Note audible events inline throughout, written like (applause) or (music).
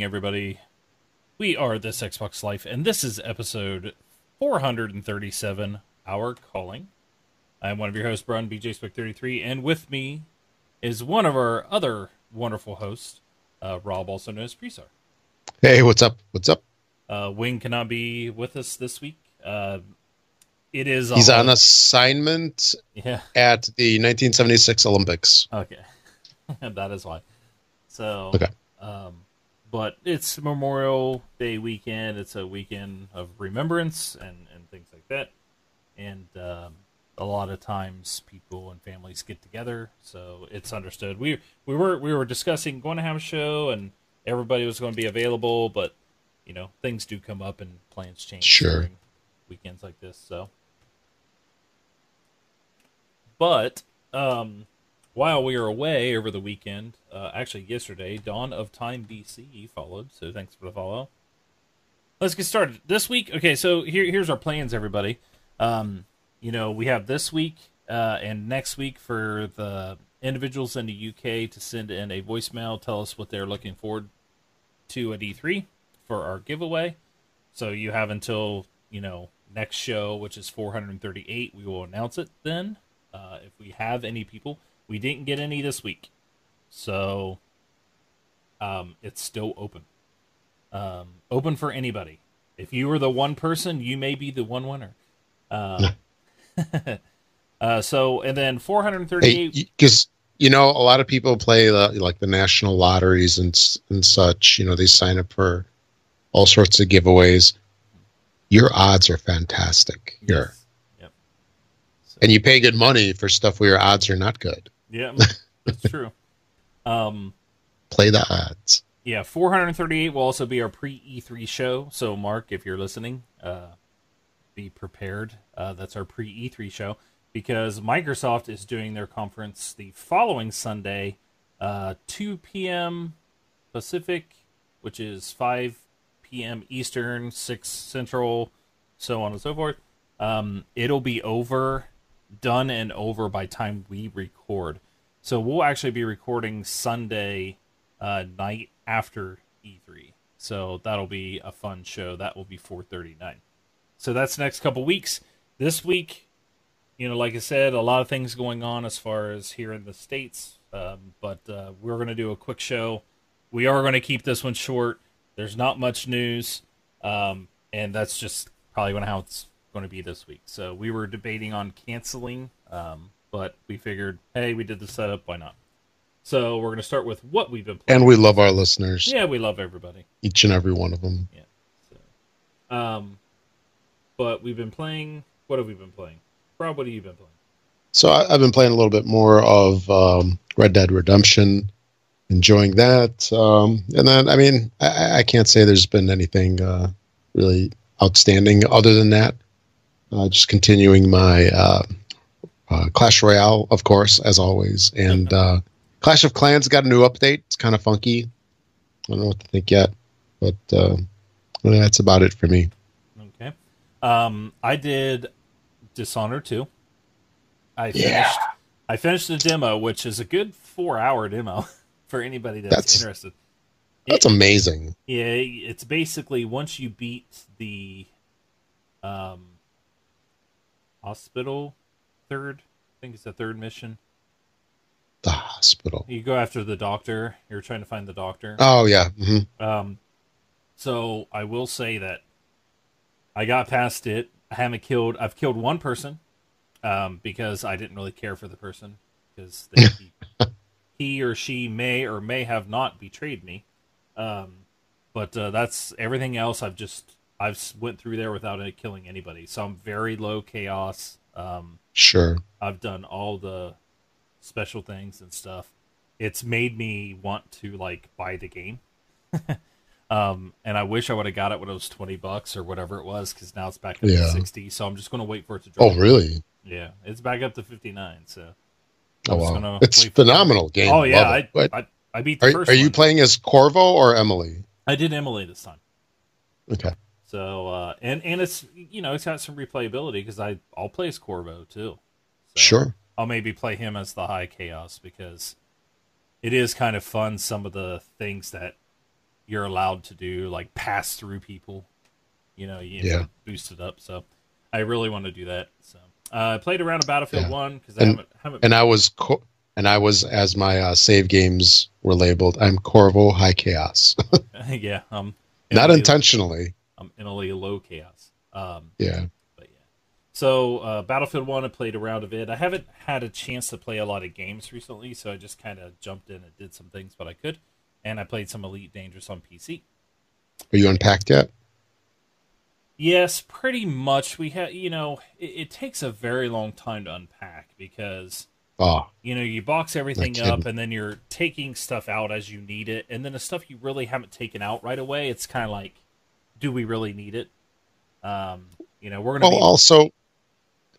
Evening, everybody. We are This Xbox Life, and this is episode 437, Our Calling. I'm one of your hosts, Brun, BJSpec33, and with me is one of our other wonderful hosts, uh, Rob, also known as Presar. Hey, what's up? What's up? Uh, Wing cannot be with us this week. Uh, it is He's on assignment Yeah. at the 1976 Olympics. Okay, (laughs) that is why. So, Okay. um, but it's Memorial Day weekend. It's a weekend of remembrance and and things like that. And um, a lot of times, people and families get together, so it's understood. We we were we were discussing going to have a show, and everybody was going to be available, but you know things do come up and plans change Sure. during weekends like this. So, but um, while we were away over the weekend, uh, actually yesterday, Dawn of Time BC followed. So thanks for the follow. Let's get started. This week, okay. So here, here's our plans, everybody. Um, you know, we have this week uh, and next week for the individuals in the UK to send in a voicemail, tell us what they're looking forward to at E3 for our giveaway. So you have until you know next show, which is 438. We will announce it then. Uh, if we have any people, we didn't get any this week, so um, it's still open. Um, open for anybody. If you were the one person, you may be the one winner. Uh, (laughs) uh, so and then 438. Hey, because you know a lot of people play the, like the national lotteries and and such. You know they sign up for all sorts of giveaways. Your odds are fantastic here, Yes. Yep. So- and you pay good money for stuff where your odds are not good. Yeah, that's true. Um, Play the odds. yeah, 438 will also be our pre E3 show. So, Mark, if you're listening, uh, be prepared. Uh, that's our pre E3 show because Microsoft is doing their conference the following Sunday, uh, 2 p.m. Pacific, which is 5 p.m. Eastern, 6 Central, so on and so forth. Um, it'll be over, done and over by time we record. So we'll actually be recording Sunday uh, night after E3. So that'll be a fun show. That will be 4:39. So that's next couple weeks. This week, you know, like I said, a lot of things going on as far as here in the states. Um, but uh, we're going to do a quick show. We are going to keep this one short. There's not much news, um, and that's just probably going to how it's going to be this week. So we were debating on canceling, um, but we figured, hey, we did the setup, why not? So we're going to start with what we've been playing. And we love our listeners, yeah, we love everybody. each and every one of them. Yeah. So, um, but we've been playing. What have we been playing? Rob, what have you been playing? So I, I've been playing a little bit more of um, Red Dead Redemption, enjoying that. Um, and then, I mean, I, I can't say there's been anything uh, really outstanding other than that. Uh, just continuing my uh, uh, Clash Royale, of course, as always. And uh, Clash of Clans got a new update. It's kind of funky. I don't know what to think yet, but uh, that's about it for me. Okay. Um, I did Dishonored 2. I finished. Yeah. I finished the demo, which is a good four-hour demo (laughs) for anybody that's, That's- interested. That's amazing. Yeah, it's basically once you beat the um, hospital third. I think it's the third mission. The hospital. You go after the doctor. You're trying to find the doctor. Oh, yeah. hmm Um, so I will say that I got past it. I haven't killed. I've killed one person um, because I didn't really care for the person because they, (laughs) he, he or she may or may have not betrayed me. Um, but uh, that's everything else. I've just I've went through there without killing anybody. So I'm very low chaos. Um, Sure. I've done all the special things and stuff. It's made me want to like buy the game. (laughs) um, and I wish I would have got it when it was twenty bucks or whatever it was, because now it's back up to sixty. So I'm just gonna wait for it to drop. Oh, really? Yeah, it's back up to fifty nine. So Oh, I'm just wow. gonna It's phenomenal game. oh yeah, I, I I beat the are, first. are you playing as Corvo or Emily? I did Emily this time. Okay. So uh, and and it's you know it's got some replayability because I I'll play as Corvo too. So Sure. I'll maybe play him as the high chaos because it is kind of fun. Some of the things that you're allowed to do like pass through people. You know, you Yeah. boost it up. So I really want to do that. So uh, I played around a Battlefield Yeah. One because I haven't haven't. And I was co- and I was as my uh, save games were labeled. I'm Corvo High Chaos, (laughs) (laughs) yeah, um, not intentionally. I'm in a low chaos. Um, Yeah. but yeah. So uh, Battlefield One, I played a round of it. I haven't had a chance to play a lot of games recently, so I just kind of jumped in and did some things but I could, and I played some Elite Dangerous on PC. Are you unpacked yet? Yes, pretty much. We have, you know, it, it takes a very long time to unpack because Oh, you know you box everything up and then you're taking stuff out as you need it, and then the stuff you really haven't taken out right away, it's kind of like, do we really need it? Um, you know, we're gonna well, be also,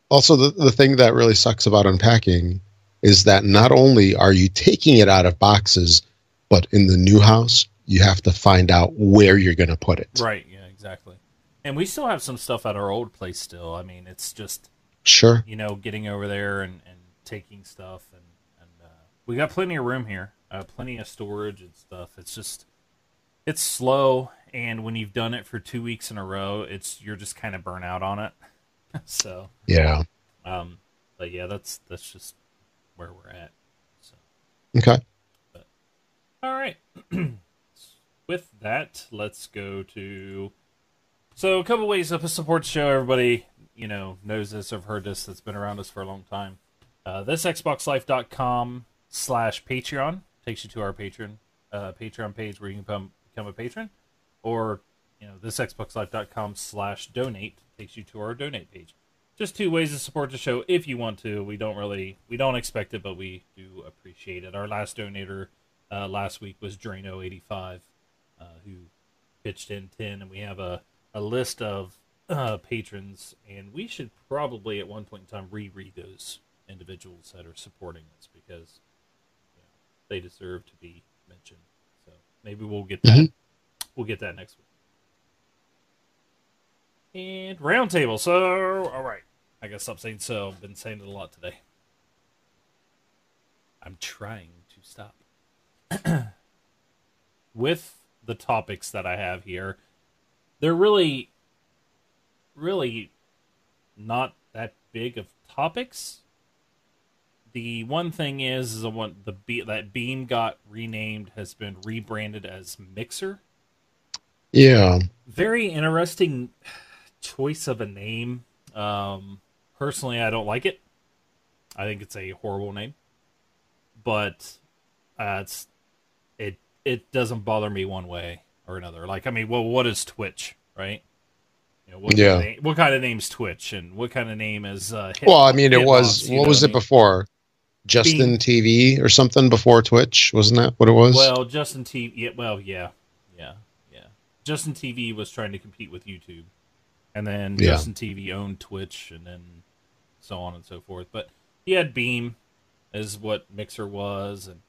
also the the thing that really sucks about unpacking is that not only are you taking it out of boxes, but in the new house you have to find out where you're going to put it. Right, yeah, exactly. And we still have some stuff at our old place still. I mean, it's just, Sure. you know, getting over there and, and taking stuff and, and uh, we got plenty of room here. Uh, plenty of storage and stuff. It's just it's slow and when you've done it for 2 weeks in a row, it's you're just kind of burnt out on it. (laughs) so, Yeah. um but yeah, that's that's just where we're at. So, Okay. All right. (clears throat) With that, let's go to. So, a couple ways to support the show. Everybody, you know, knows this, have heard this, that's been around us for a long time. Uh, this xboxlife.com slash Patreon takes you to our Patreon uh, Patreon page where you can become, become a patron. Or, you know, this xboxlife.com slash donate takes you to our donate page. Just two ways to support the show if you want to. We don't really, we don't expect it, but we do appreciate it. Our last donator uh, last week was Drano85, uh, who pitched in 10, and we have a, a list of uh, patrons, and we should probably at one point in time reread those individuals that are supporting us because you know, they deserve to be mentioned. So maybe we'll get that. Mhm. We'll get that next week. And roundtable. So, all right. I gotta stop saying so. I've been saying it a lot today. I'm trying to stop. (clears throat) With the topics that I have here, they're really, really not that big of topics. The one thing is, is the one the be- that Beam got renamed has been rebranded as Mixer. Yeah. Very interesting choice of a name. Um, personally, I don't like it. I think it's a horrible name, but uh, it's it it doesn't bother me one way or another. Like, I mean, well, what is Twitch, right? You know, what Yeah. Kind of name, what kind of name's Twitch, and what kind of name is? Uh, Hit- Well, I mean, it was you what was I it mean? before? Justin TV or something before Twitch, wasn't that what it was? Well, Justin TV. Yeah, well, yeah, yeah. Justin TV was trying to compete with YouTube, and then Yeah. Justin TV owned Twitch, and then so on and so forth. But he had Beam, is what Mixer was, and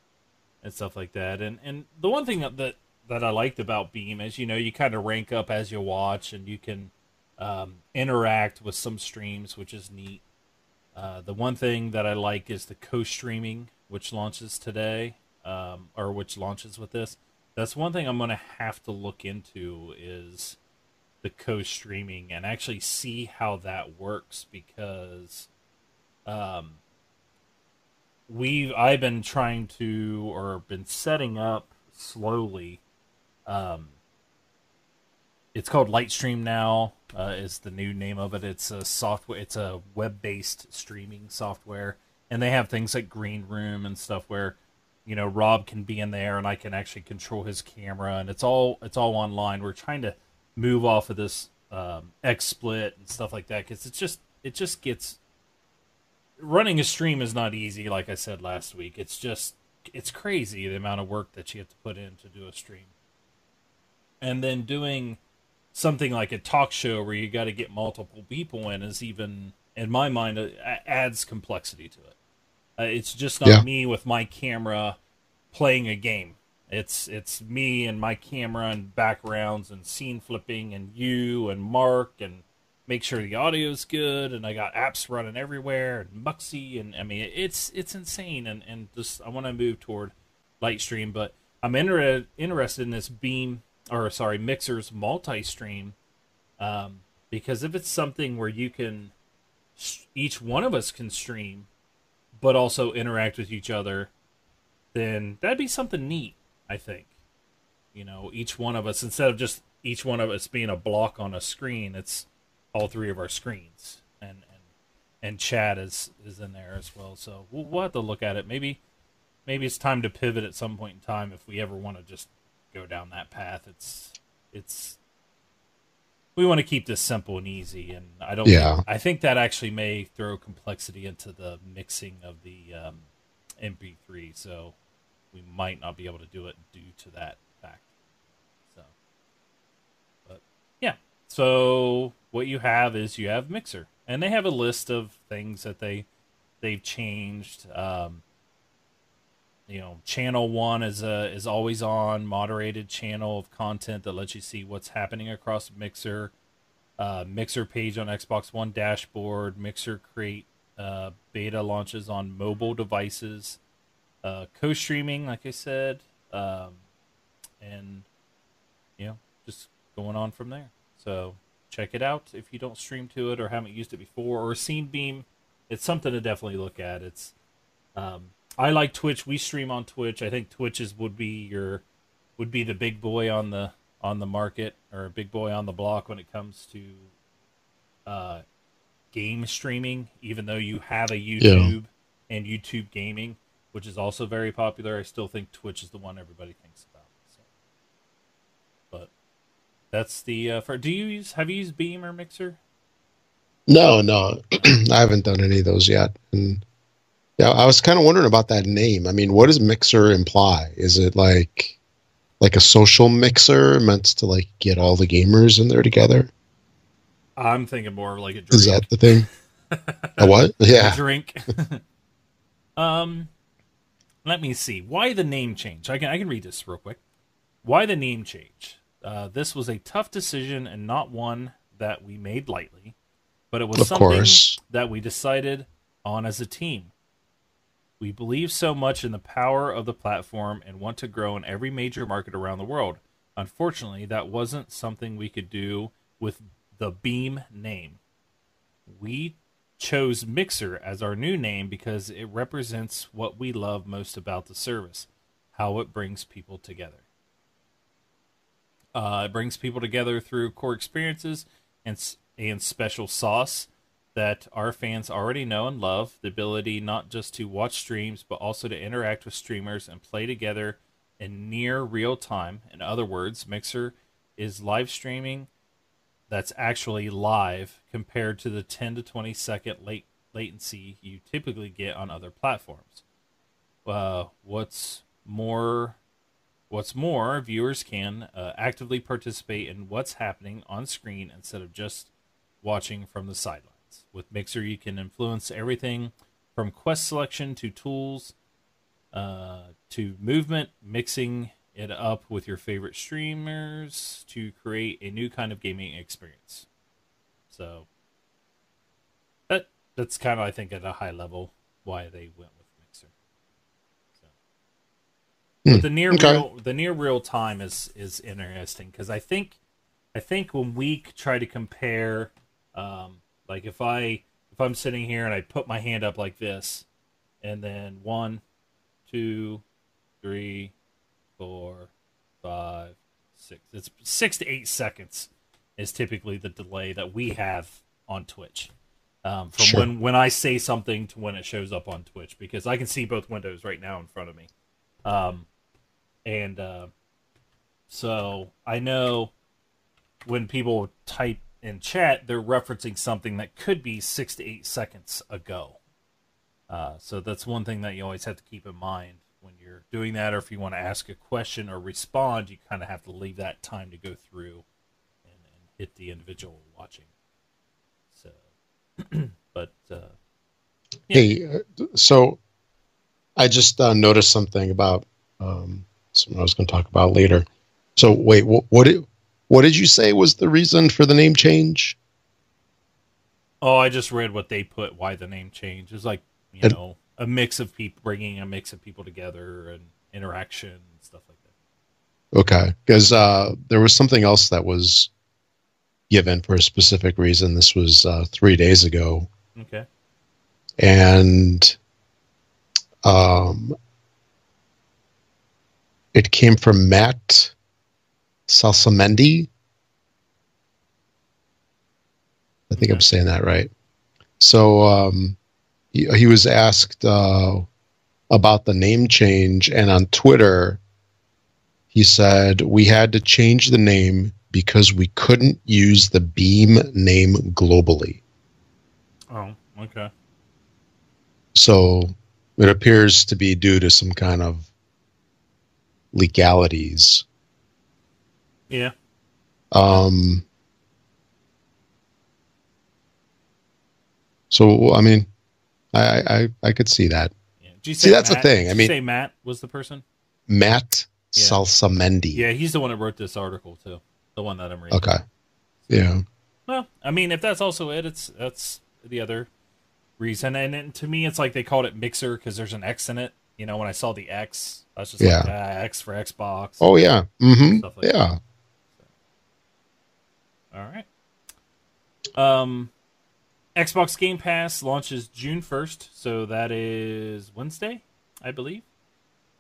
and stuff like that. And and the one thing that that, that I liked about Beam is you know you kind of rank up as you watch, and you can um, interact with some streams, which is neat. Uh, the one thing that I like is the co-streaming, which launches today, um, or which launches with this. That's one thing I'm going to have to look into is the co-streaming and actually see how that works because um, we I've been trying to or been setting up slowly. Um, it's called Lightstream now. Uh, is the new name of it? It's a software. It's a web-based streaming software, and they have things like Green Room and stuff where, you know, Rob can be in there and I can actually control his camera, and it's all it's all online. We're trying to move off of this um, XSplit and stuff like that because it's just it just gets running a stream is not easy. Like I said last week, it's just it's crazy the amount of work that you have to put in to do a stream, and then doing something like a talk show where you got to get multiple people in is even in my mind adds complexity to it. Uh, it's just not Yeah. me with my camera playing a game. It's it's me and my camera and backgrounds and scene flipping and you and Mark and make sure the audio's good and I got apps running everywhere and Muxy and I mean it's it's insane and and just I want to move toward Lightstream but I'm inter- interested in this Beam or sorry, Mixer's multi-stream, um, because if it's something where you can, each one of us can stream, but also interact with each other, then that'd be something neat. I think, you know, each one of us instead of just each one of us being a block on a screen, it's all three of our screens, and and and chat is is in there as well. So we'll, we'll have to look at it. Maybe maybe it's time to pivot at some point in time if we ever want to just go down that path. It's it's we want to keep this simple and easy, and I don't. Yeah. Think, I think that actually may throw complexity into the mixing of the um, MP3, so we might not be able to do it due to that fact. So, but yeah. So what you have is you have Mixer, and they have a list of things that they they've changed. Um, you know, channel one is a is always on moderated channel of content that lets you see what's happening across Mixer. Uh, Mixer page on Xbox One dashboard. Mixer create uh, beta launches on mobile devices. Uh, co-streaming, like I said, um, and you know, just going on from there. So check it out if you don't stream to it or haven't used it before or seen Beam. It's something to definitely look at. It's um, I like Twitch. We stream on Twitch. I think Twitch is would be your would be the big boy on the on the market or a big boy on the block when it comes to uh, game streaming. Even though you have a YouTube yeah. and YouTube gaming, which is also very popular, I still think Twitch is the one everybody thinks about. So. But that's the uh, for. Do you use? Have you used Beam or Mixer? No, no, (clears throat) I haven't done any of those yet, and yeah, I was kind of wondering about that name. I mean, what does mixer imply? Is it like like a social mixer meant to like get all the gamers in there together? I'm thinking more of like a drink. Is that the thing? (laughs) a what? Yeah. A drink. (laughs) um let me see. Why the name change? I can I can read this real quick. Why the name change? Uh, this was a tough decision and not one that we made lightly, but it was of something course. that we decided on as a team. We believe so much in the power of the platform and want to grow in every major market around the world. Unfortunately, that wasn't something we could do with the Beam name. We chose Mixer as our new name because it represents what we love most about the service how it brings people together. Uh, it brings people together through core experiences and, and special sauce that our fans already know and love the ability not just to watch streams, but also to interact with streamers and play together in near real time. In other words, Mixer is live streaming that's actually live compared to the 10 to 20 second late latency you typically get on other platforms. Uh, what's more what's more viewers can uh, actively participate in what's happening on screen instead of just watching from the sideline with Mixer, you can influence everything from quest selection to tools uh, to movement, mixing it up with your favorite streamers to create a new kind of gaming experience. So that that's kind of I think at a high level why they went with Mixer. So. But the near okay. real the near real time is is interesting because I think I think when we try to compare um, like if I if I'm sitting here and I put my hand up like this, and then one, two, three, four, five, six. It's six to eight seconds is typically the delay that we have on Twitch. Um, from sure. when when I say something to when it shows up on Twitch because I can see both windows right now in front of me, um, and uh, so I know when people type in chat, they're referencing something that could be six to eight seconds ago. Uh, so that's one thing that you always have to keep in mind when you're doing that, or if you want to ask a question or respond, you kind of have to leave that time to go through and, and hit the individual watching. So, (clears throat) but uh, yeah. hey, so I just uh, noticed something about um, something I was going to talk about later. So wait, what? What? What did you say was the reason for the name change? Oh, I just read what they put. Why the name change? It's like you and, know a mix of people bringing a mix of people together and interaction and stuff like that. Okay, because uh, there was something else that was given for a specific reason. This was uh, three days ago, Okay. and um, it came from Matt Salsamendi. I think I'm saying that right. So um, he, he was asked uh, about the name change, and on Twitter, he said we had to change the name because we couldn't use the Beam name globally. Oh, okay. So it appears to be due to some kind of legalities. Yeah. Um, so I mean, I, I I could see that. Yeah. See, that's the Matt- thing. did I you mean- say Matt was the person. Matt Yeah. Salsamendi. Yeah, he's the one that wrote this article too. The one that I'm reading. Okay. Yeah. Well, I mean, if that's also it, it's that's the other reason. And, and to me, it's like they called it Mixer because there's an X in it. You know, when I saw the X, I was just like, Yeah. ah, X for Xbox. Oh yeah. Mm-hmm. Like yeah. All right. Um, Xbox Game Pass launches June first, so that is Wednesday, I believe.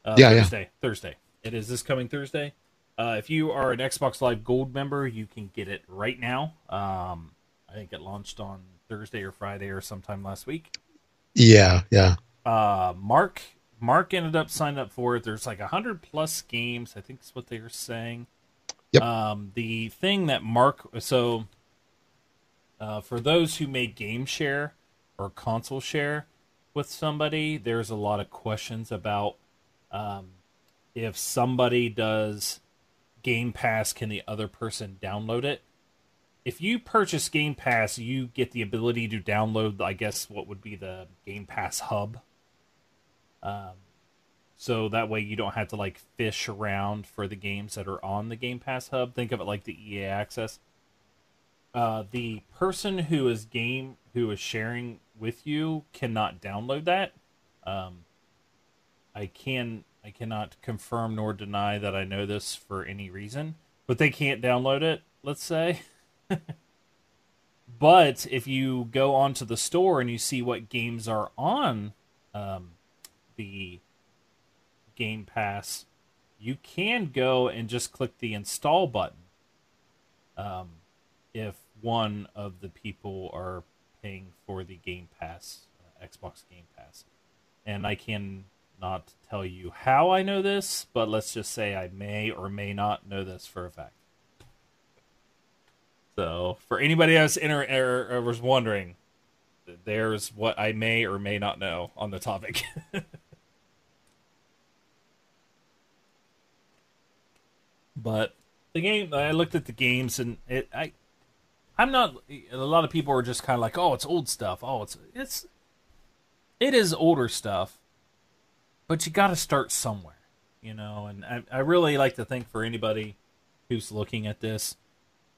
Uh, Yeah, yeah. Thursday. Thursday. It is this coming Thursday. Uh, if you are an Xbox Live Gold member, you can get it right now. Um, I think it launched on Thursday or Friday or sometime last week. Yeah. Yeah. Uh, Mark Mark ended up signing up for it. There's like a hundred plus games. I think that's what they were saying. Yep. Um, the thing that Mark so uh, for those who may game share or console share with somebody, there's a lot of questions about um, if somebody does Game Pass, can the other person download it? If you purchase Game Pass, you get the ability to download, I guess, what would be the Game Pass hub. Um, so that way you don't have to like fish around for the games that are on the Game Pass hub. Think of it like the EA Access. Uh, the person who is game who is sharing with you cannot download that. Um, I can I cannot confirm nor deny that I know this for any reason, but they can't download it. Let's say. (laughs) but if you go onto the store and you see what games are on um, the Game Pass, you can go and just click the install button. Um, if one of the people are paying for the Game Pass, uh, Xbox Game Pass, and I can not tell you how I know this, but let's just say I may or may not know this for a fact. So, for anybody else inter- or, or was wondering, there's what I may or may not know on the topic. (laughs) but the game, I looked at the games and it, I, I'm not. A lot of people are just kind of like, oh, it's old stuff. Oh, it's it's, it is older stuff, but you got to start somewhere, you know. And I, I really like to think for anybody who's looking at this,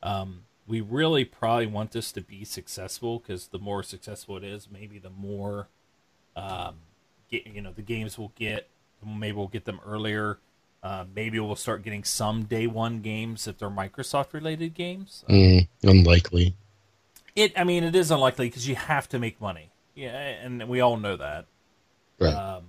um, we really probably want this to be successful because the more successful it is, maybe the more, um, get, you know, the games will get. Maybe we'll get them earlier. Uh, maybe we'll start getting some day one games if they're Microsoft related games. Mm, unlikely. It, I mean, it is unlikely because you have to make money. Yeah, and we all know that. Right. Um,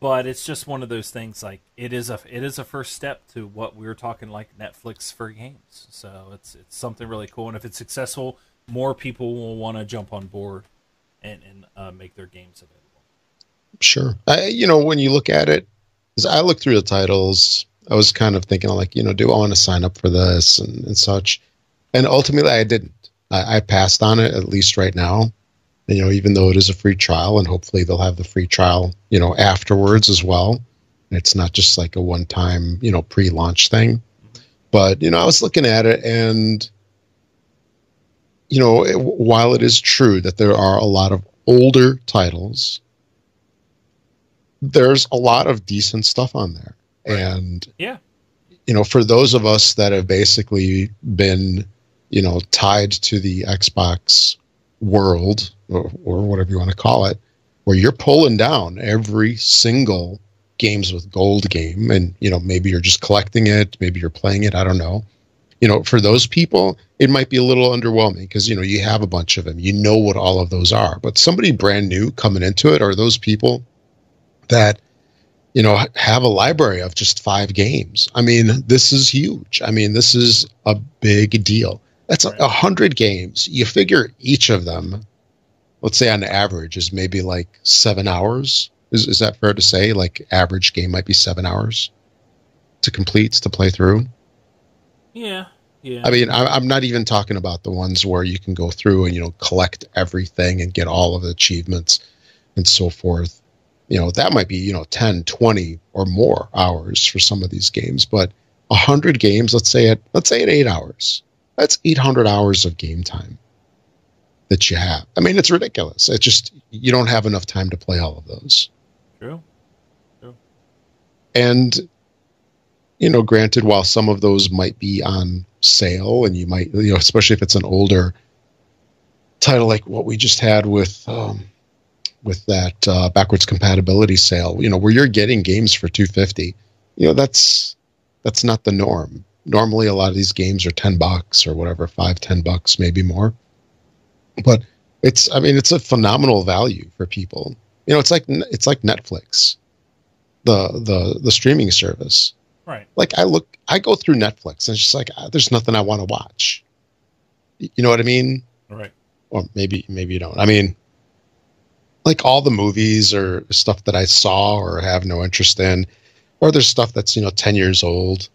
but it's just one of those things. Like it is a it is a first step to what we were talking like Netflix for games. So it's it's something really cool. And if it's successful, more people will want to jump on board and and uh, make their games available. Sure. I, you know, when you look at it, 'cause I looked through the titles, I was kind of thinking, like, you know, do I want to sign up for this and, and such? And ultimately, I didn't. I, I passed on it, at least right now. You know, even though it is a free trial, and hopefully they'll have the free trial, you know, afterwards as well. It's not just like a one time, you know, pre launch thing. But, you know, I was looking at it and, you know, it, while it is true that there are a lot of older titles there's a lot of decent stuff on there. And, Yeah, you know, for those of us that have basically been, you know, tied to the Xbox world or, or whatever you want to call it, where you're pulling down every single games with gold game and you know maybe you're just collecting it maybe you're playing it i don't know. You know for those people it might be a little underwhelming because you know you have a bunch of them. You know what all of those are. But somebody brand new coming into it are those people that you know have a library of just five games. I mean this is huge. I mean this is a big deal. That's a Right. hundred games. You figure each of them let's say on average is maybe like seven hours. Is, is that fair to say? Like average game might be seven hours to complete to play through? Yeah, yeah. I mean, I'm not even talking about the ones where you can go through and you know collect everything and get all of the achievements and so forth. You know, that might be you know 10, 20 or more hours for some of these games, but a hundred games, let's say at let's say at eight hours, that's 800 hours of game time that you have. I mean, it's ridiculous. It's just you don't have enough time to play all of those. true. and you know granted while some of those might be on sale and you might you know especially if it's an older title like what we just had with um with that uh, backwards compatibility sale you know where you're getting games for 250 you know that's that's not the norm. Normally a lot of these games are 10 bucks or whatever 5 10 bucks maybe more. But it's i mean it's a phenomenal value for people. You know it's like it's like netflix the the the streaming service. Right. like i look i go through netflix and it's just like ah, there's nothing i want to watch you know what i mean? Right. or maybe maybe you don't. I mean like all the movies or stuff that i saw or have no interest in or there's stuff that's you know 10 years old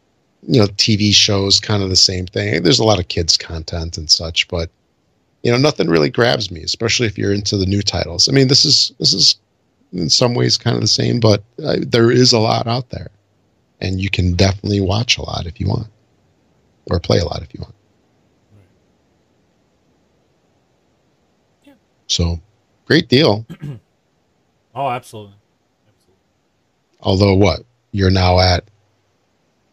you know tv shows kind of the same thing. There's a lot of kids content and such but you know nothing really grabs me especially if you're into the new titles. I mean this is this is in some ways kind of the same but uh, there is a lot out there and you can definitely watch a lot if you want or play a lot if you want. Yeah. so great deal (clears throat) Oh, absolutely. Absolutely. although what you're now at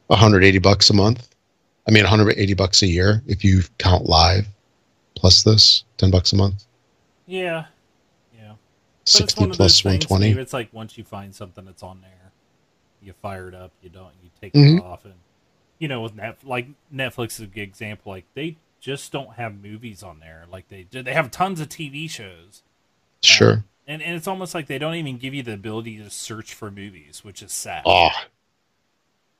180 bucks a month i mean 180 bucks a year if you count live plus this 10 bucks a month Yeah. Yeah. But 60 one plus those things, 120 It's like once you find something that's on there, you fire it up. You don't. You take Mhm. it off, and you know, with net like Netflix is a good example. Like they just don't have movies on there. Like they do. They have tons of TV shows. Sure Um, and and it's almost like they don't even give you the ability to search for movies, which is sad. oh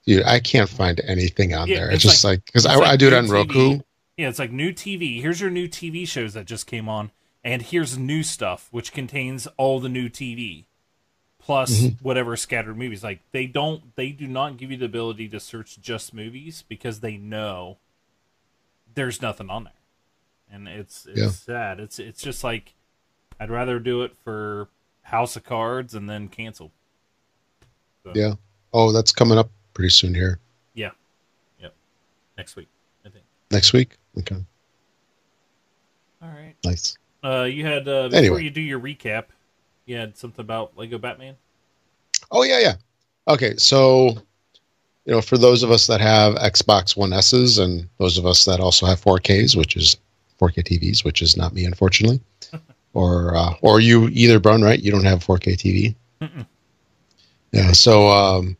dude i can't find anything on Yeah, there it's it's just like because it's I, like I do it on roku Yeah, it's like new TV. Here's your new TV shows that just came on, and here's new stuff, which contains all the new TV, plus Mhm. whatever scattered movies. Like they don't, they do not give you the ability to search just movies because they know there's nothing on there, and it's it's Yeah. sad. It's it's just like I'd rather do it for House of Cards and then cancel. So, Yeah. oh that's coming up pretty soon here Yeah. Yep. next week, I think. next week okay All right. nice Uh, you had uh, before Anyway. you do your recap, you had something about Lego Batman. Oh yeah, yeah. Okay, so you know, for those of us that have Xbox One S's and those of us that also have 4Ks, which is 4K TVs, which is not me, unfortunately, (laughs) or uh, or you either, Brun, right? You don't have 4K TV. Mm-mm. Yeah. So, um,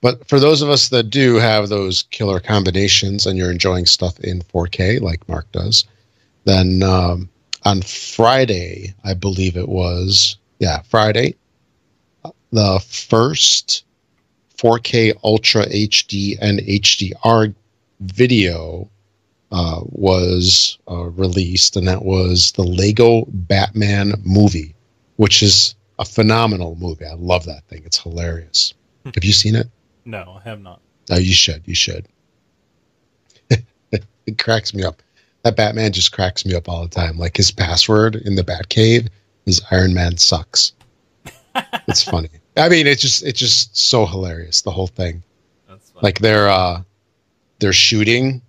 but for those of us that do have those killer combinations and you're enjoying stuff in 4K, like Mark does, then um, on Friday, I believe it was, yeah, Friday, the first 4K Ultra HD and HDR video uh, was uh, released, and that was the Lego Batman movie, which is a phenomenal movie. I love that thing; it's hilarious. Have you seen it? No, I have not. No, you should. You should. (laughs) it cracks me up. That Batman just cracks me up all the time. Like his password in the Batcave is Iron Man sucks. (laughs) it's funny. I mean, it's just it's just so hilarious. The whole thing. Like they're uh they're shooting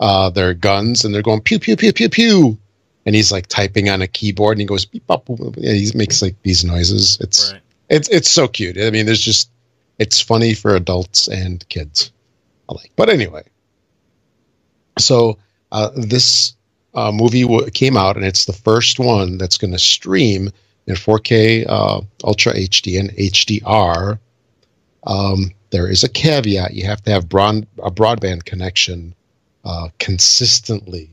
uh their guns and they're going pew pew pew pew pew, and he's like typing on a keyboard and he goes beep bop, boop, boop. Yeah, he makes like these noises. It's right. it's it's so cute. I mean, there's just it's funny for adults and kids alike. But anyway, so uh, this uh, movie w- came out, and it's the first one that's going to stream in 4K uh, Ultra HD and HDR Um, there is a caveat: you have to have broad, a broadband connection uh, consistently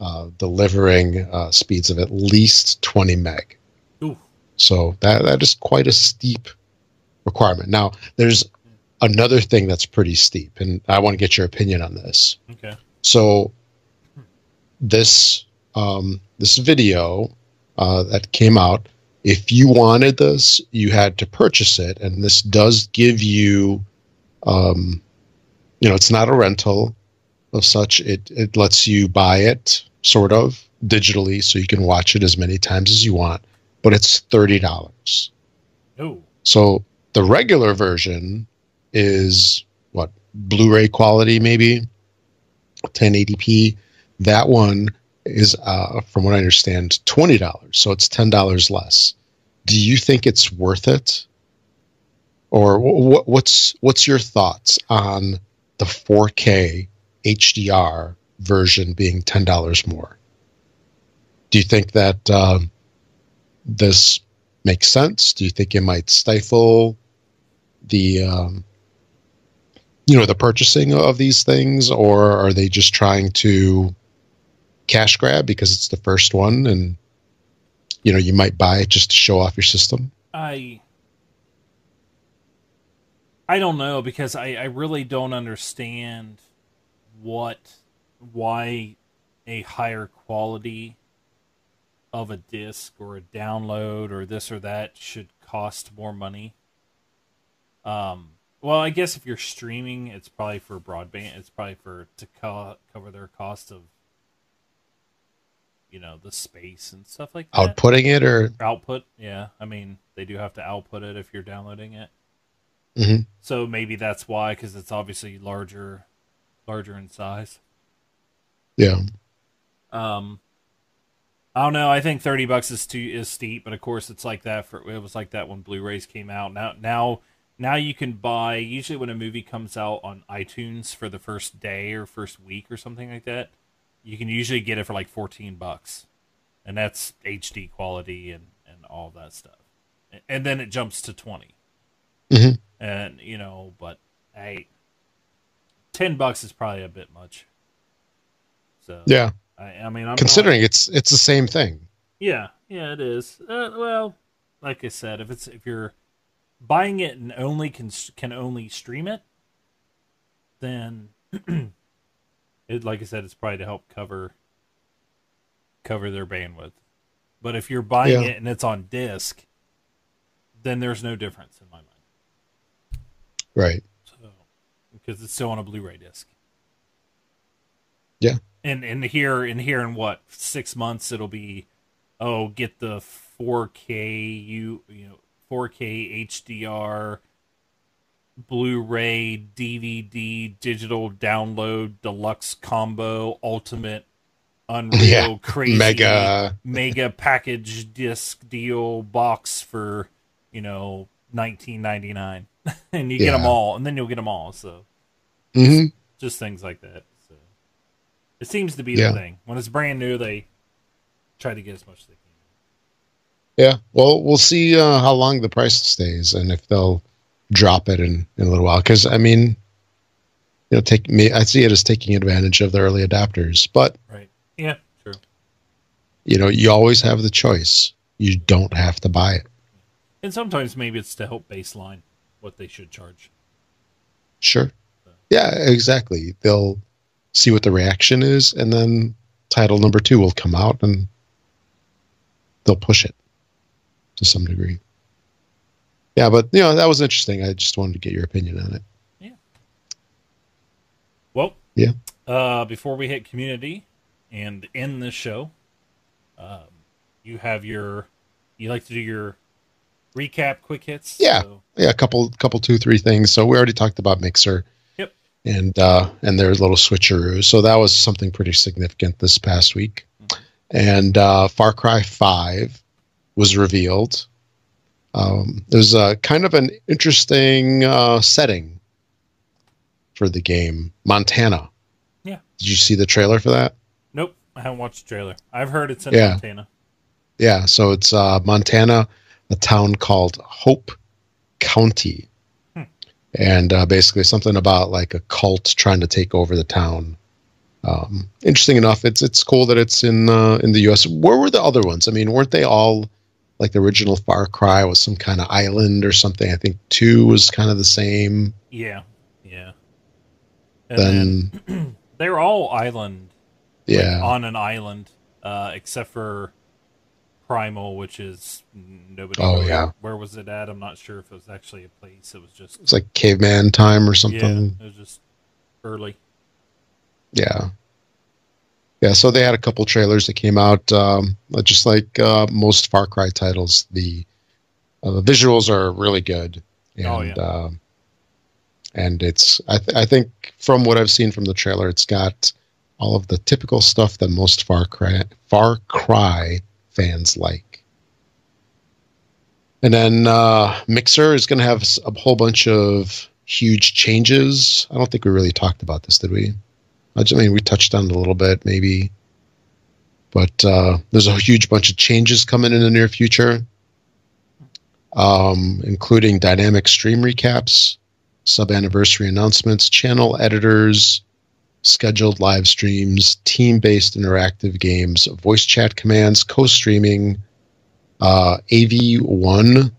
uh, delivering uh, speeds of at least 20 meg. Ooh. So that that is quite a steep requirement. Now, there's another thing that's pretty steep, and I want to get your opinion on this. Okay. So this um, this video uh, that came out, if you wanted this, you had to purchase it, and this does give you, um, you know, it's not a rental of such. It it lets you buy it sort of digitally, so you can watch it as many times as you want, but it's thirty dollars. Oh. So the regular version is what Blu-ray quality, maybe 1080p. That one is, uh, from what I understand, twenty dollars. So it's ten dollars less. Do you think it's worth it, or wh- what's what's your thoughts on the 4K HDR version being ten dollars more? Do you think that um, this makes sense? Do you think it might stifle the um, you know the purchasing of these things, or are they just trying to cash grab because it's the first one and you know you might buy it just to show off your system? I I don't know because I, I really don't understand what why a higher quality of a disc or a download or this or that should cost more money. Um well, I guess if you're streaming, it's probably for broadband. It's probably for to co- cover their cost of, you know, the space and stuff like that. Outputting it or output. Yeah, I mean they do have to output it if you're downloading it. Mhm. So maybe that's why, because it's obviously larger, larger in size. yeah, Um, I don't know. I think thirty bucks is too is steep, but of course it's like that for it was like that when Blu-rays came out. Now now now you can buy usually when a movie comes out on iTunes for the first day or first week or something like that, you can usually get it for like fourteen bucks, and that's HD quality and and all that stuff, and then it jumps to 20 Mhm. and you know, but hey, ten bucks is probably a bit much. So yeah. I, I mean, I'm not- Considering it's it's the same thing. yeah, yeah, it is. Uh, well, like I said, if it's if you're buying it and only can can only stream it, then (clears throat) it like I said, it's probably to help cover cover their bandwidth. But if you're buying Yeah. it and it's on disc, then there's no difference in my mind. Right. Because it's still on a Blu-ray disc. Yeah. And and here in here in what six months it'll be, oh get the 4K you you know 4K HDR Blu-ray DVD digital download deluxe combo ultimate (laughs) Unreal Yeah. crazy Mega. mega package disc deal box for you know 19.99 (laughs) and you get them all and then you'll get them all so hmm just things like that so it seems to be Yeah. the thing when it's brand new they try to get as much as they can Yeah. Well, we'll see uh, how long the price stays and if they'll drop it in, in a little while. Because I mean, you know, take me. I see it as taking advantage of the early adapters, but right yeah true you know, you always have the choice. You don't have to buy it. and sometimes maybe it's to help baseline what they should charge Sure. Yeah, exactly. They'll see what the reaction is, and then title number two will come out, and they'll push it to some degree. Yeah, but you know that was interesting. I just wanted to get your opinion on it. Yeah. Well Yeah. uh before we hit community and end this show um you have your you like to do your recap quick hits Yeah. so- Yeah, a couple, couple, two, three things. So we already talked about Mixer. And uh, and their little switcheroo. So that was something pretty significant this past week. And uh, Far Cry Five was revealed. Um, there's a kind of an interesting uh, setting for the game, Montana. Yeah. Did you see the trailer for that? nope i haven't watched the trailer i've heard it's in Yeah. montana Yeah, so it's uh, Montana, a town called Hope County. And uh, basically something about like a cult trying to take over the town. Um, interesting enough, it's it's cool that it's in uh, in the U.S. Where were the other ones? I mean, weren't they all like the original Far Cry was some kind of island or something? I think two was kind of the same. Yeah, yeah. And Then then (clears throat) they were all island, like, yeah, on an island, uh, except for Primal, which is nobody. Oh, where, yeah. where was it at? I'm not sure if it was actually a place. It was just it's like caveman time or something. yeah, it was just early. Yeah. Yeah, so they had a couple trailers that came out. Um, just like uh, most Far Cry titles, the uh, the visuals are really good, and Oh, yeah. um, and it's I, th- I think from what I've seen from the trailer, it's got all of the typical stuff that most Far Cry Far Cry fans like. And then uh, Mixer is going to have a whole bunch of huge changes. I don't think we really talked about this, did we? I just- I mean, we touched on it a little bit, maybe. But uh, there's a huge bunch of changes coming in the near future, um, including dynamic stream recaps, sub anniversary announcements, channel editors, scheduled live streams, team based interactive games, voice chat commands, co streaming, uh, AV1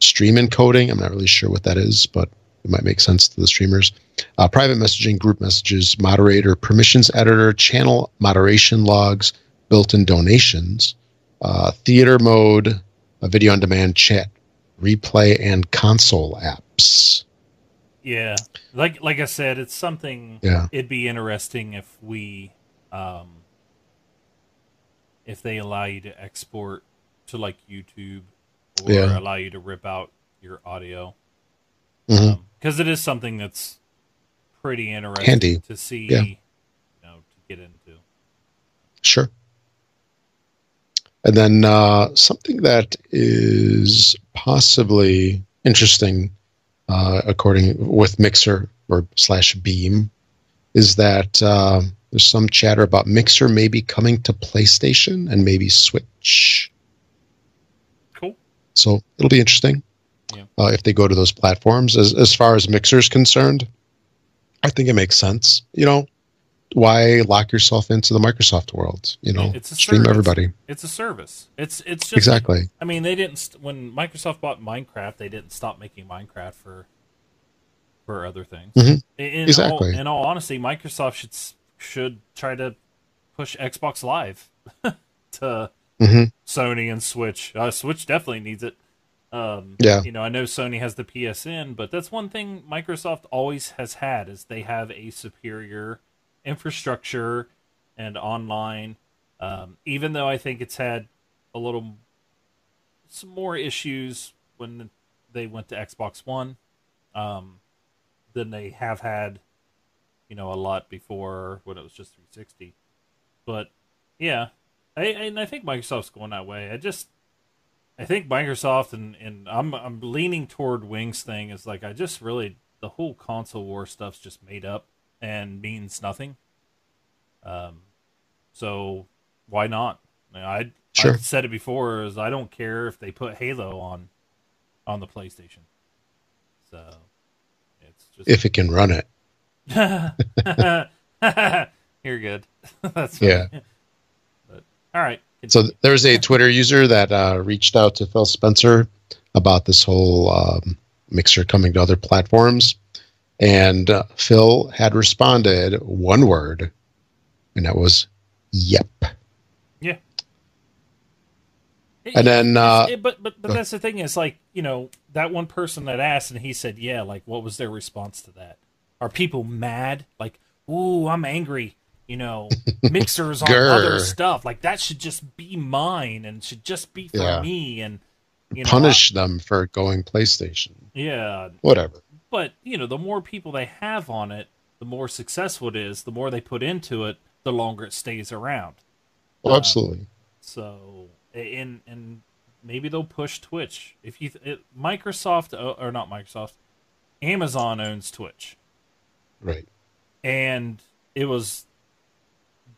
stream encoding. I'm not really sure what that is, but it might make sense to the streamers. Uh, private messaging, group messages, moderator, permissions editor, channel moderation logs, built in donations, uh, theater mode, a video on demand chat, replay, and console apps. Yeah, like like I said, it's something. Yeah. It'd be interesting if we, um, if they allow you to export to like YouTube or Yeah. allow you to rip out your audio, because it is something that's pretty interesting Handy. to see. Yeah. You know, to get into. Sure. And then uh, something that is possibly interesting, uh, according with Mixer or slash Beam, is that uh, there's some chatter about Mixer maybe coming to PlayStation and maybe Switch. Cool. So it'll be interesting Yeah. uh, if they go to those platforms. As as far as Mixer is concerned, I think it makes sense. You know, why lock yourself into the Microsoft world? You know, It's a stream service. everybody. It's a service. It's it's just Exactly. I mean, they didn't st- when Microsoft bought Minecraft. They didn't stop making Minecraft for for other things. Mhm. In, Exactly. All, in all honesty, Microsoft should should try to push Xbox Live (laughs) to hmm Sony and Switch. Uh, Switch definitely needs it. Um, Yeah. you know, I know Sony has the PSN, but that's one thing Microsoft always has had is they have a superior infrastructure and online. Um, even though I think it's had a little some more issues when they went to Xbox One um, than they have had, you know, a lot before when it was just 360. But yeah, I, and I think Microsoft's going that way. I just, I think Microsoft and and I'm I'm leaning toward Wings thing is like I just really the whole console war stuff's just made up and means nothing. Um, so why not? I, I Sure. I've said it before is I don't care if they put Halo on on the PlayStation. So it's just If it can run it. (laughs) You're good. (laughs) That's Yeah. But all right. So th- there's a Twitter user that uh, reached out to Phil Spencer about this whole um, mixer coming to other platforms, and uh, Phil had responded one word, and that was "Yep." yeah. And then, uh, It- but but but that's the thing is like you know that one person that asked and he said yeah like what was their response to that? Are people mad? Like ooh I'm angry. You know, (laughs) mixers on other stuff like that should just be mine and should just be for Yeah. me and you know Punish them for going PlayStation. Yeah, Whatever. But you know the more people they have on it the more successful it is the more they put into it the longer it stays around Oh, absolutely. so and and maybe they'll push twitch if you it, microsoft uh, or not microsoft amazon owns twitch Right. and it was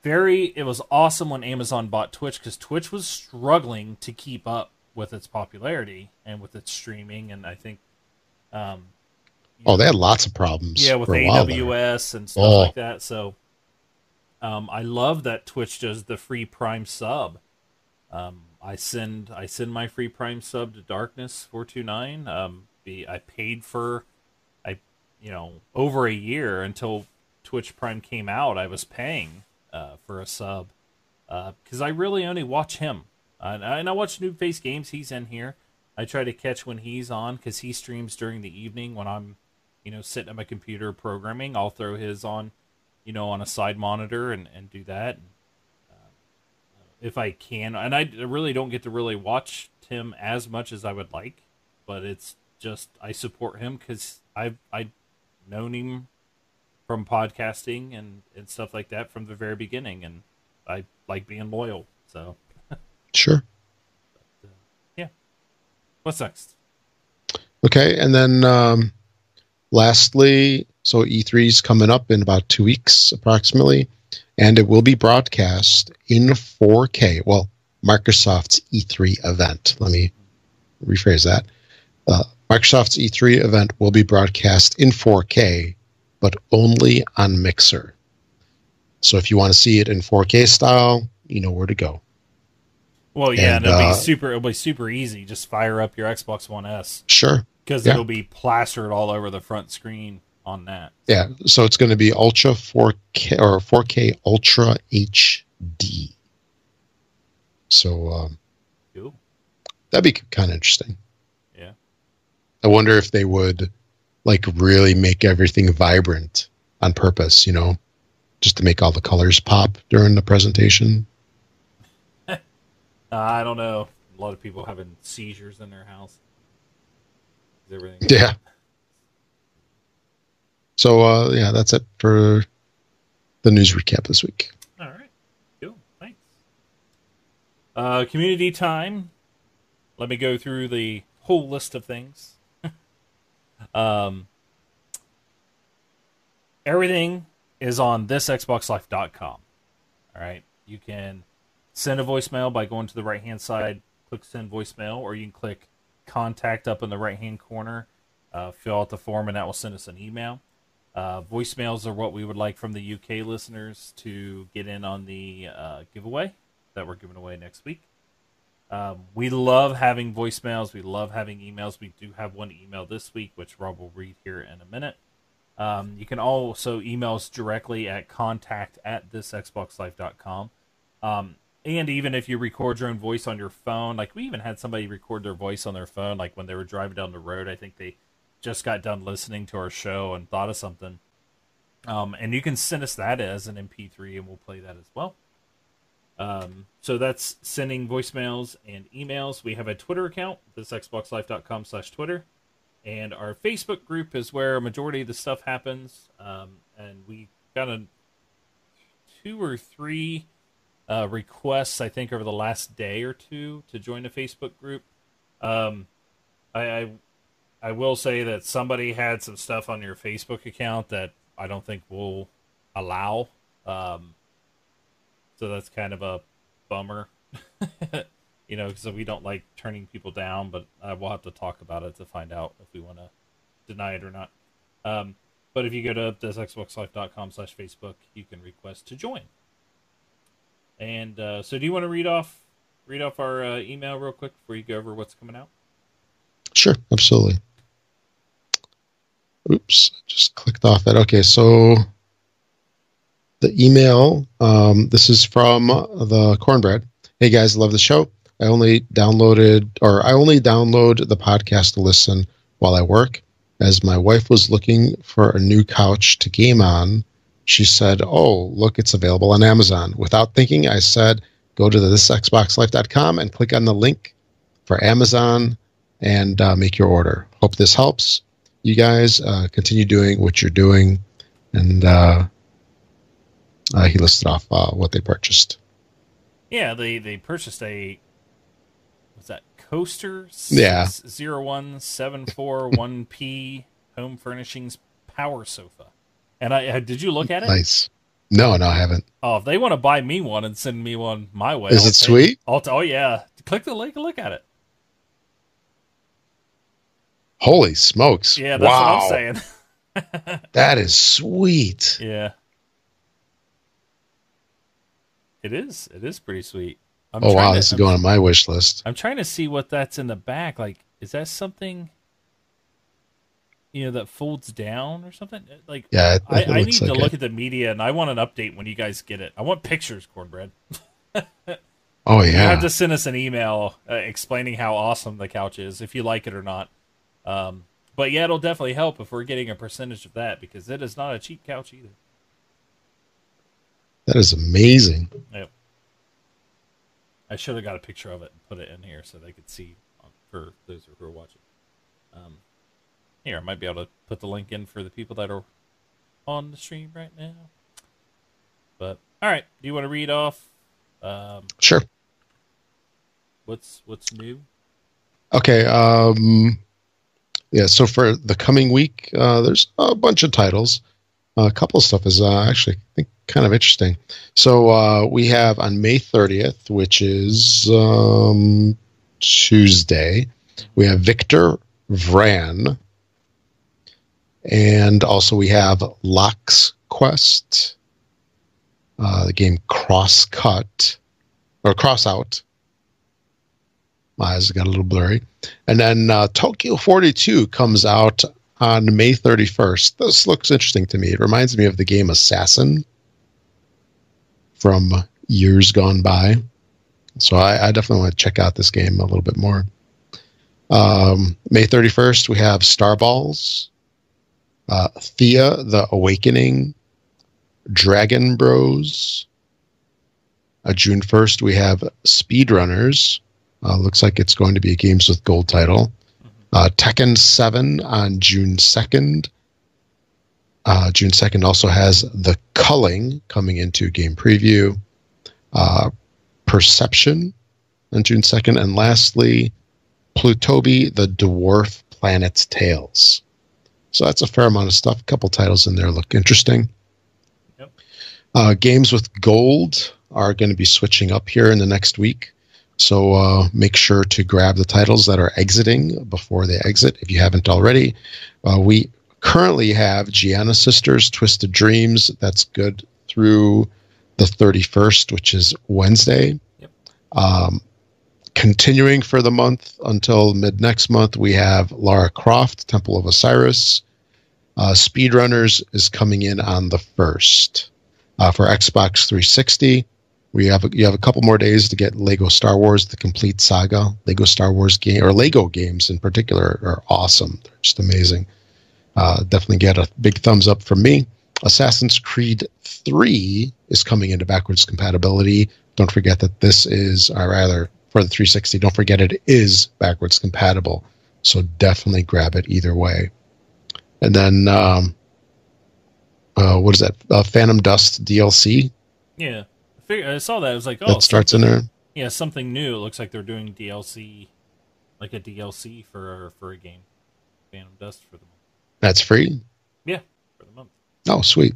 very it was awesome when amazon bought twitch because twitch was struggling to keep up with its popularity and with its streaming and i think um Oh, they had lots of problems. yeah, with for a while there. AWS and stuff Oh. like that. So, um, I love that Twitch does the free Prime sub. Um, I send I send my free Prime sub to Darkness four two nine. Um, the I paid for, I, you know, over a year until Twitch Prime came out. I was paying uh, for a sub because I really only watch him. Uh, and I watch Noob Face Games. He's in here. I try to catch when he's on because he streams during the evening when I'm, you know, sitting at my computer programming. I'll throw his on, you know, on a side monitor and, and do that. And, uh, if I can, and I really don't get to really watch him as much as I would like, but it's just I support him because I've I known him from podcasting and and stuff like that from the very beginning, and I like being loyal. So Sure. Yeah. What's next? Okay, and then um, lastly, so E3 is coming up in about two weeks approximately, and it will be broadcast in 4K. Well, Microsoft's E3 event. Let me rephrase that. Uh, Microsoft's E3 event will be broadcast in 4K, but only on Mixer. So if you want to see it in 4K style, you know where to go. Well, yeah, And, and, it'll uh, be super. It'll be super easy. Just fire up your Xbox One S Sure. Because Yeah. it'll be plastered all over the front screen on that. Yeah, so it's going to be Ultra 4K or 4K Ultra HD. So um, Cool. that'd be kind of interesting. Yeah. I wonder if they would like really make everything vibrant on purpose, you know, just to make all the colors pop during the presentation. (laughs) I don't know. A lot of people having seizures in their house. Everything? Yeah. So uh, yeah, that's it for the news recap this week. All right. Cool. Thanks. Uh, community time. Let me go through the whole list of things. (laughs) um, everything is on this thisxboxlife.com. All right. You can send a voicemail by going to the right hand side, click send voicemail, or you can click contact up in the right hand corner, uh, fill out the form, and that will send us an email. Uh, voicemails are what we would like from the UK listeners to get in on the uh, giveaway that we're giving away next week. Um, we love having voicemails. We love having emails. We do have one email this week, which Rob will read here in a minute. Um, you can also email us directly at contact at thisxboxlife.com. Um, and even if you record your own voice on your phone, like we even had somebody record their voice on their phone, like when they were driving down the road. I think they just got done listening to our show and thought of something. Um, and you can send us that as an MP3 and we'll play that as well. Um, so that's sending voicemails and emails. We have a Twitter account, this xboxlife.com slash Twitter. And our Facebook group is where a majority of the stuff happens. Um, and we got a two or three uh, requests, I think, over the last day or two to join a Facebook group. Um, I, I I will say that somebody had some stuff on your Facebook account that I don't think we'll allow. Um, so that's kind of a bummer, (laughs) you know, because we don't like turning people down, but uh, we'll have to talk about it to find out if we want to deny it or not. Um, but if you go to thisxboxlife.com slash Facebook, you can request to join. And uh, so, do you want to read off read off our uh, email real quick before you go over what's coming out? Sure, absolutely. Oops, just clicked off it. Okay, so the email. Um, this is from the cornbread. Hey guys, love the show. I only downloaded, or I only download the podcast to listen while I work. As my wife was looking for a new couch to game on, she said, "Oh, look, it's available on Amazon." Without thinking, I said, "Go to the thisxboxlife.com and click on the link for Amazon and uh, make your order. Hope this helps. You guys uh, continue doing what you're doing, and uh, uh, he listed off uh, what they purchased. Yeah, they they purchased a What's that coaster Yeah. zero one seven four one P home furnishings power sofa. And I uh, did you look at it? Nice. No, no, I haven't. Oh, if they want to buy me one and send me one my way, Is I'll it sweet? T- oh yeah, click the link and look at it. Holy smokes! Yeah, that's wow. what I'm saying. (laughs) that is sweet. Yeah. It is. It is pretty sweet. I'm oh wow, to- this is I'm- going on my wish list. I'm trying to see what that's in the back. Like, is that something? You know, that folds down or something? Like, Yeah, it, I, it I need looks to like look it. at the media, and I want an update when you guys get it. I want pictures, cornbread. (laughs) Oh You yeah, have to send us an email uh, explaining how awesome the couch is, if you like it or not. Um, but yeah, it'll definitely help if we're getting a percentage of that because it is not a cheap couch either. that is amazing. Yep. I should have got a picture of it and put it in here so they could see for those who are watching. Um, here, I might be able to put the link in for the people that are on the stream right now. But all right, do you want to read off um, Sure. what's what's new? Okay. Um, yeah. So for the coming week, uh, there's a bunch of titles. a couple of stuff is uh, actually I think kind of interesting. So uh, we have on May 30th, which is um, Tuesday, we have Victor Vran, and also we have Lock's Quest, uh, the game Crosscut or Crossout. My eyes got a little blurry. And then uh, Tokyo 42 comes out on May 31st. This looks interesting to me. It reminds me of the game Assassin from years gone by. So I, I definitely want to check out this game a little bit more. Um, May 31st, we have Starballs, uh, Thea the Awakening, Dragon Bros. Uh, June 1st, we have Speedrunners. Uh, looks like it's going to be a Games with Gold title. Uh, Tekken 7 on June 2nd. Uh, June 2nd also has The Culling coming into game preview. Uh, Perception on June 2nd. And lastly, Plutobi, The Dwarf Planet's Tales. So that's a fair amount of stuff. A couple titles in there look interesting. Yep. Uh, games with Gold are going to be switching up here in the next week. So uh, make sure to grab the titles that are exiting before they exit if you haven't already. Uh, we currently have Giana Sisters Twisted Dreams. That's good through the 31st, which is Wednesday. Yep. Um, continuing for the month until mid next month, we have Lara Croft, Temple of Osiris. Uh, Speedrunners is coming in on the 1st. Uh, for Xbox 360, we have a, you have a couple more days to get Lego Star Wars: The Complete Saga. Lego Star Wars game or Lego games in particular are awesome. They're just amazing. Uh, definitely get a big thumbs up from me. Assassin's Creed 3 is coming into backwards compatibility. Don't forget that this is, or rather, for the 360, don't forget it is backwards compatible. So definitely grab it either way. And then, um, uh, what is that? Uh, Phantom Dust DLC Yeah, I, figured, I saw that. It was like, oh, that starts in there. yeah, something new. It looks like they're doing DLC, like a DLC for for a game, Phantom Dust for the month. That's free. Yeah, for the month. Oh, sweet.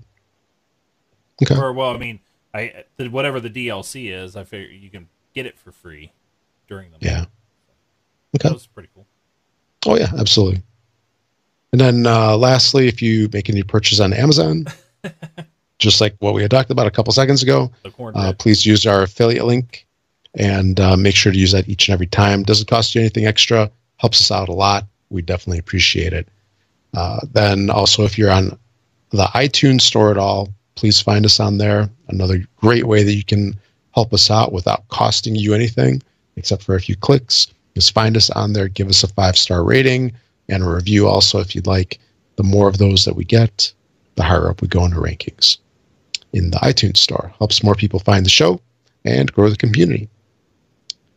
Okay. Or well, I mean, I the, whatever the DLC is, I figure you can get it for free during the month. Yeah. Okay. that was pretty cool. Oh yeah, absolutely. And then uh, lastly, if you make any purchase on Amazon, (laughs) just like what we had talked about a couple seconds ago, uh, please use our affiliate link and uh, make sure to use that each and every time. Doesn't cost you anything extra, helps us out a lot. We definitely appreciate it. Uh, then also, if you're on the iTunes store at all, please find us on there. Another great way that you can help us out without costing you anything, except for a few clicks, is find us on there, give us a five star rating and a review also if you'd like. The more of those that we get, the higher up we go in the rankings in the iTunes store. Helps more people find the show and grow the community.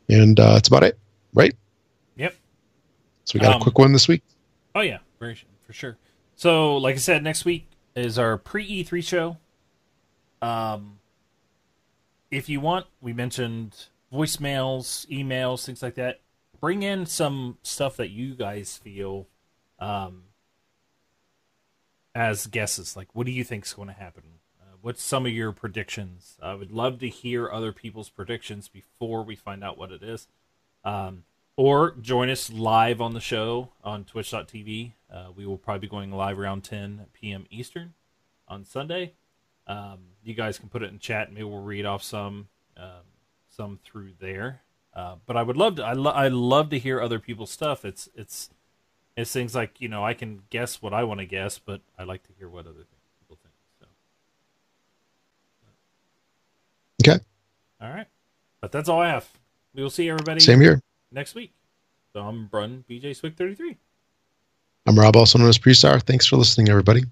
And uh, that's about it, right? Yep. So we got Um, a quick one this week. Oh yeah, very for sure. So, like I said, next week is our pre E3 show. Um, if you want, we mentioned voicemails, emails, things like that. Bring in some stuff that you guys feel um, as guesses. Like, what do you think is going to happen? Uh, what's some of your predictions? I would love to hear other people's predictions before we find out what it is. Um, or join us live on the show on twitch.tv. Uh, we will probably be going live around 10 p.m. Eastern on Sunday. Um, you guys can put it in chat. And maybe we'll read off some um, some through there. Uh, but I would love to. I, lo- I love to hear other people's stuff. It's it's it's things like you know I can guess what I want to guess, but I like to hear what other people think. So okay, all right. But that's all I have. We will see everybody. Same here. Next week. So I'm Brun BJ Swick 33. I'm Rob, also known as Prestar. Thanks for listening, everybody.